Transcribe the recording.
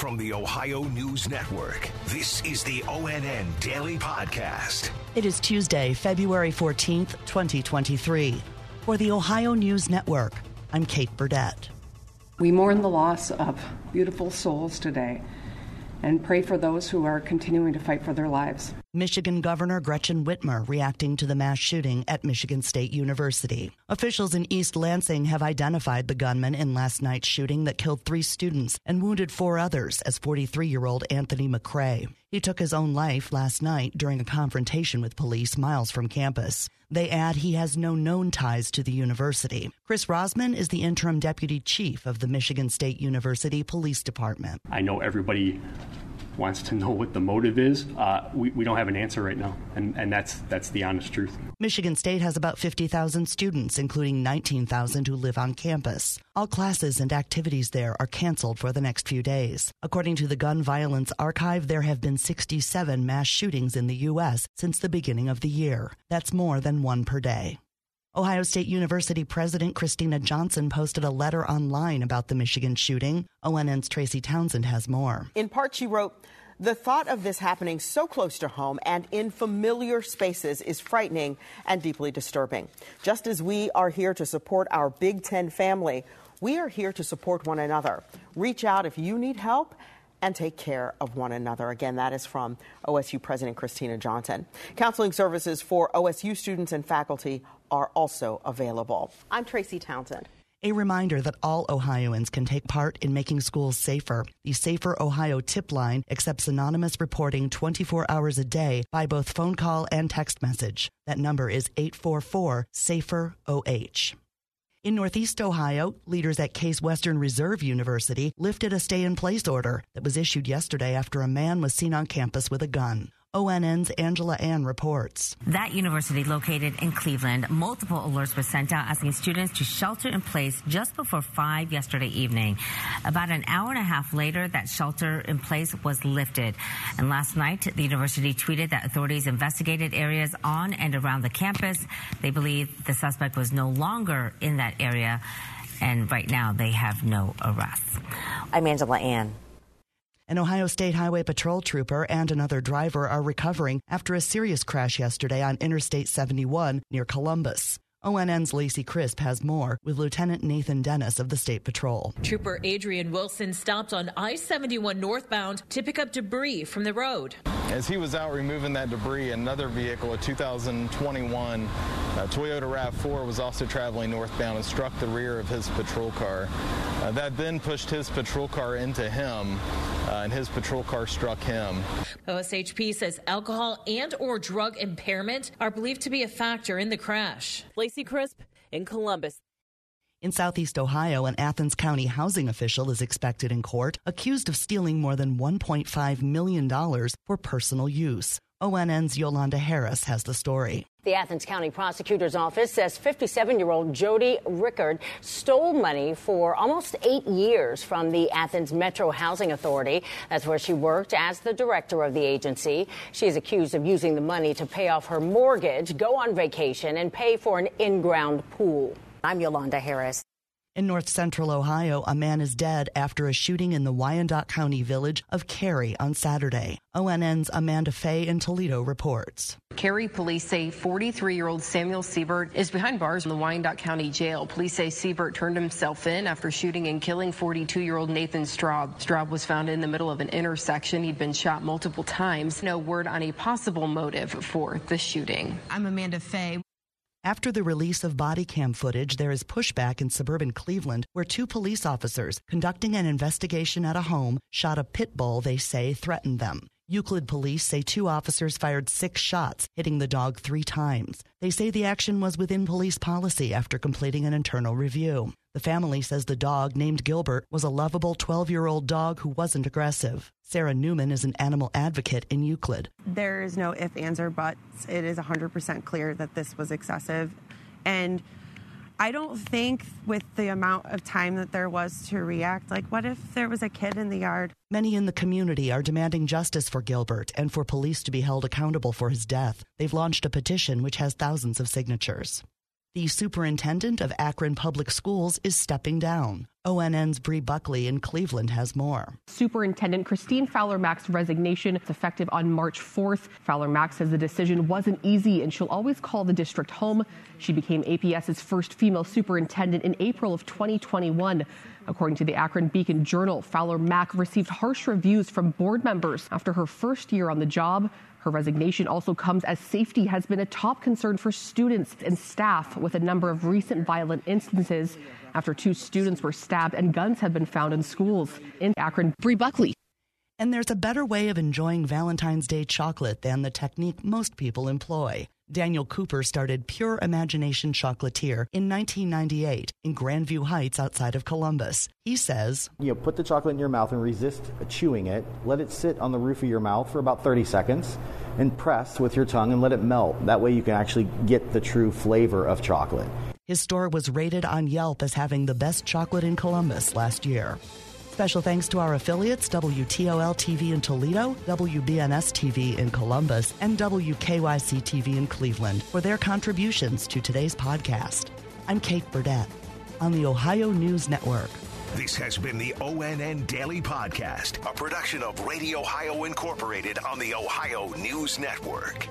From the Ohio News Network, this is the ONN Daily Podcast. It is Tuesday, February 14th, 2023. For the Ohio News Network, I'm Kate Burdett. We mourn the loss of beautiful souls today and pray for those who are continuing to fight for their lives. Michigan Governor Gretchen Whitmer reacting to the mass shooting at Michigan State University. Officials in East Lansing have identified the gunman in last night's shooting that killed three students and wounded four others as 43 year old Anthony McRae. He took his own life last night during a confrontation with police miles from campus. They add he has no known ties to the university. Chris Rozman is the interim deputy chief of the Michigan State University Police Department. I know everybody wants to know what the motive is. Uh, we, we don't have an answer right now, and, and that's that's the honest truth. Michigan State has about 50,000 students, including 19,000 who live on campus. All classes and activities there are canceled for the next few days. According to the Gun Violence Archive, there have been 67 mass shootings in the U.S. since the beginning of the year. That's more than one per day. Ohio State University President Kristina Johnson posted a letter online about the Michigan shooting. ONN's Tracy Townsend has more. In part, she wrote, the thought of this happening so close to home and in familiar spaces is frightening and deeply disturbing. Just as we are here to support our Big Ten family, we are here to support one another. Reach out if you need help and take care of one another. Again, that is from OSU President Kristina Johnson. Counseling services for OSU students and faculty are also available. I'm Tracy Townsend. A reminder that all Ohioans can take part in making schools safer. The Safer Ohio tip line accepts anonymous reporting 24 hours a day by both phone call and text message. That number is 844 SAFER OH. In Northeast Ohio, leaders at Case Western Reserve University lifted a stay in place order that was issued yesterday after a man was seen on campus with a gun. ONN's Angela Ann reports. That university located in Cleveland, multiple alerts were sent out asking students to shelter in place just before 5 yesterday evening. About an hour and a half later, that shelter in place was lifted. And last night, the university tweeted that authorities investigated areas on and around the campus. They believe the suspect was no longer in that area. And right now, they have no arrests. I'm Angela Ann. An Ohio State Highway Patrol trooper and another driver are recovering after a serious crash yesterday on Interstate 71 near Columbus. ONN's Lacey Crisp has more with Lieutenant Nathan Dennis of the State Patrol. Trooper Adrian Wilson stopped on I 71 northbound to pick up debris from the road. As he was out removing that debris, another vehicle, a 2021 uh, Toyota RAV4, was also traveling northbound and struck the rear of his patrol car. Uh, that then pushed his patrol car into him, uh, and his patrol car struck him. OSHP says alcohol and or drug impairment are believed to be a factor in the crash. Lacey Crisp in Columbus. In southeast Ohio, an Athens County housing official is expected in court, accused of stealing more than $1.5 million for personal use. ONN's Yolanda Harris has the story. The Athens County Prosecutor's Office says 57 year old Jody Rickard stole money for almost eight years from the Athens Metro Housing Authority. That's where she worked as the director of the agency. She is accused of using the money to pay off her mortgage, go on vacation, and pay for an in ground pool. I'm Yolanda Harris. In north central Ohio, a man is dead after a shooting in the Wyandot County village of Carey on Saturday. ONN's Amanda Fay in Toledo reports. Carey police say 43 year old Samuel Siebert is behind bars in the Wyandot County Jail. Police say Siebert turned himself in after shooting and killing 42 year old Nathan Straub. Straub was found in the middle of an intersection. He'd been shot multiple times. No word on a possible motive for the shooting. I'm Amanda Fay. After the release of body cam footage, there is pushback in suburban Cleveland where two police officers conducting an investigation at a home shot a pit bull they say threatened them. Euclid police say two officers fired six shots, hitting the dog three times. They say the action was within police policy after completing an internal review. The family says the dog, named Gilbert, was a lovable 12 year old dog who wasn't aggressive. Sarah Newman is an animal advocate in Euclid. There is no ifs, ands, or buts. It is 100% clear that this was excessive. And I don't think with the amount of time that there was to react, like what if there was a kid in the yard? Many in the community are demanding justice for Gilbert and for police to be held accountable for his death. They've launched a petition which has thousands of signatures. The superintendent of Akron Public Schools is stepping down. ONN's Bree Buckley in Cleveland has more. Superintendent Christine Fowler Mack's resignation is effective on March 4th. Fowler Mack says the decision wasn't easy and she'll always call the district home. She became APS's first female superintendent in April of 2021. According to the Akron Beacon Journal, Fowler Mack received harsh reviews from board members after her first year on the job. Her resignation also comes as safety has been a top concern for students and staff with a number of recent violent instances after two students were stabbed and guns have been found in schools. In Akron, Bree Buckley. And there's a better way of enjoying Valentine's Day chocolate than the technique most people employ. Daniel Cooper started Pure Imagination Chocolatier in 1998 in Grandview Heights outside of Columbus. He says, You know, put the chocolate in your mouth and resist chewing it. Let it sit on the roof of your mouth for about 30 seconds and press with your tongue and let it melt. That way you can actually get the true flavor of chocolate. His store was rated on Yelp as having the best chocolate in Columbus last year. Special thanks to our affiliates WTOL TV in Toledo, WBNS TV in Columbus, and WKYC TV in Cleveland for their contributions to today's podcast. I'm Kate Burdett on the Ohio News Network. This has been the ONN Daily Podcast, a production of Radio Ohio Incorporated on the Ohio News Network.